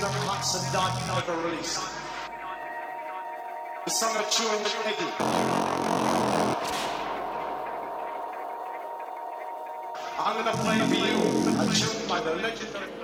that Hudson Dodd ever released. The song of Chewing the Eddie. I'm gonna play for you a tune by the legendary.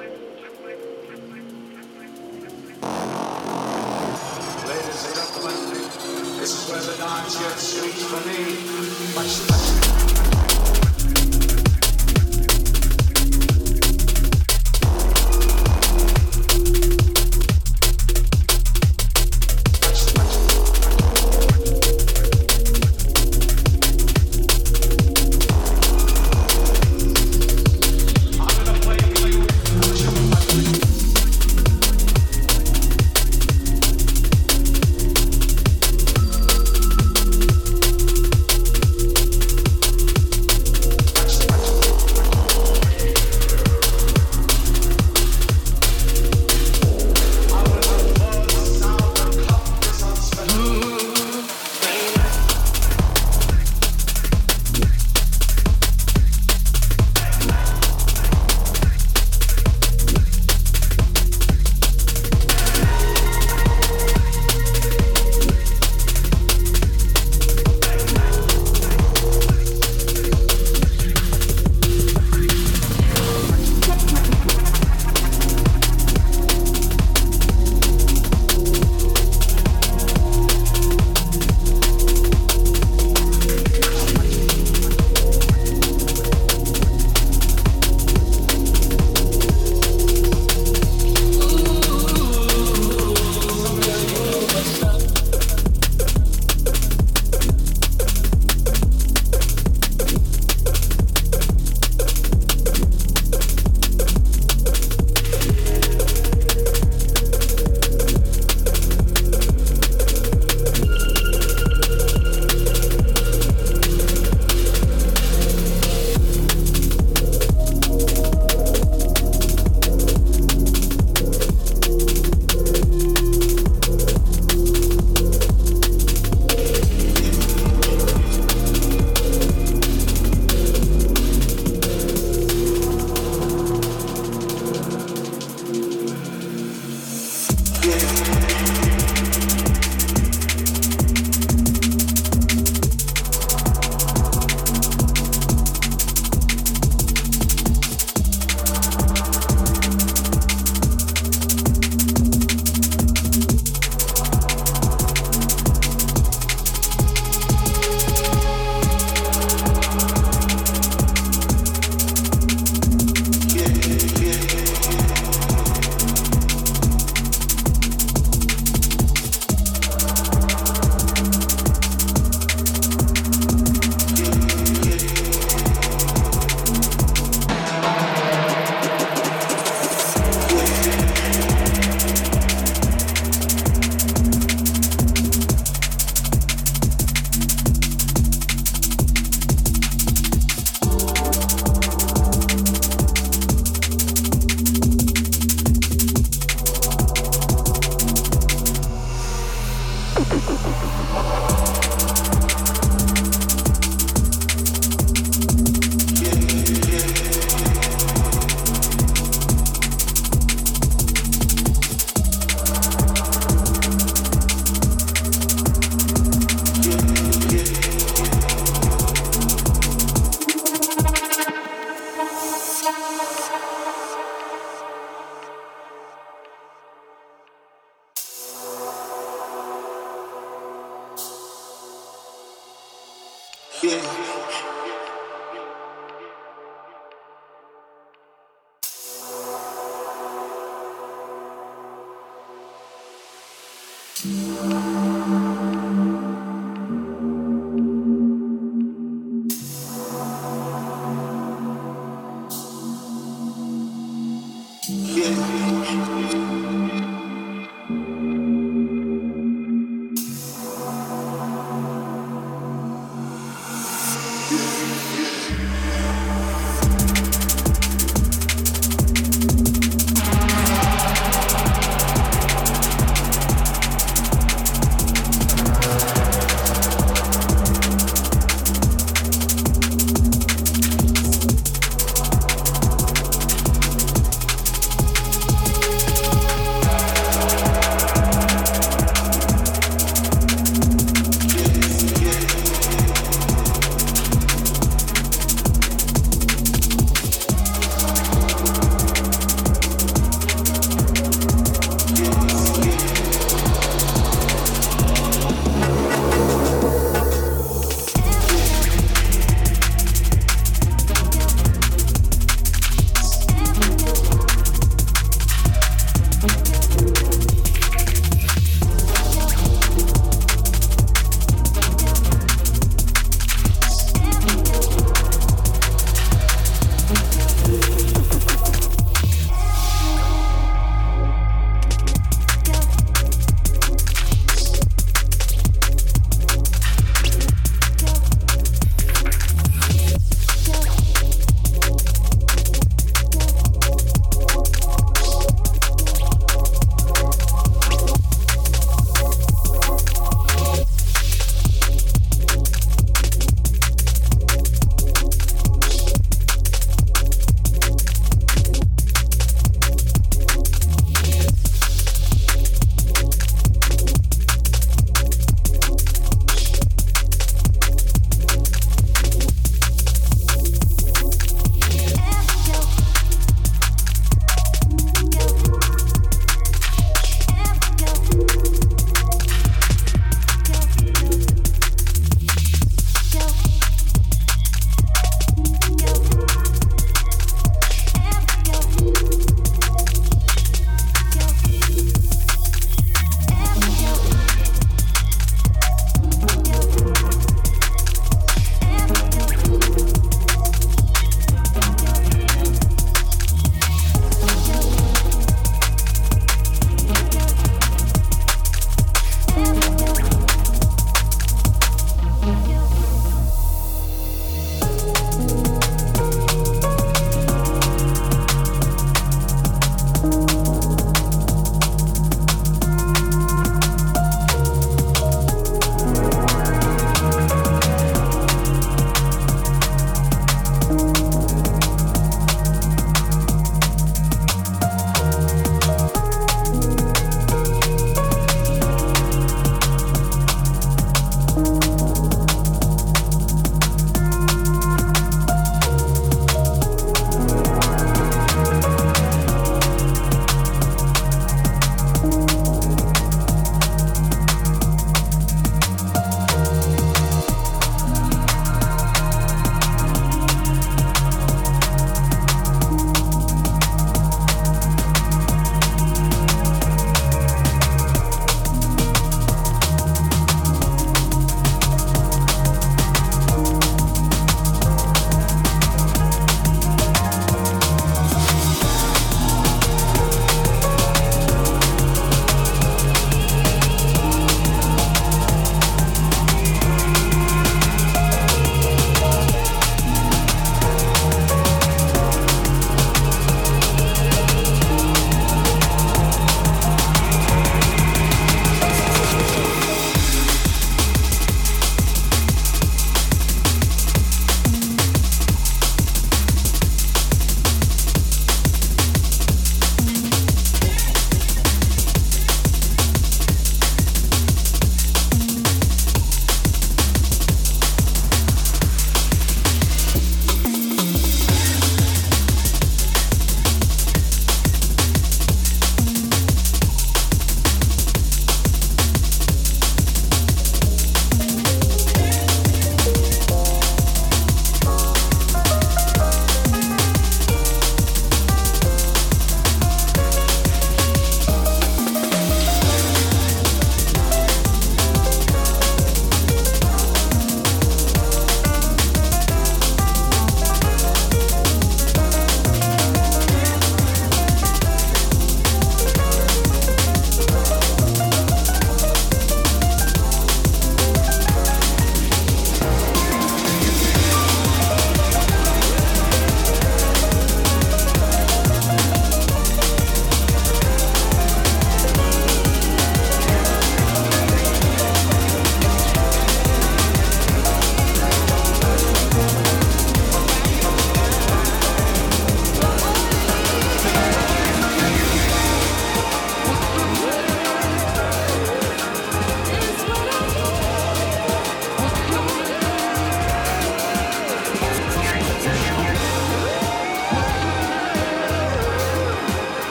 yeah.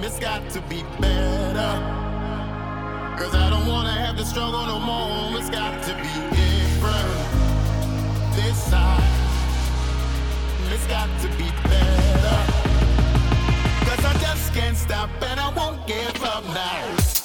It's got to be better. Cause I don't wanna have to struggle no more. It's got to be different. This side. It's got to be better. Cause I just can't stop and I won't give up now.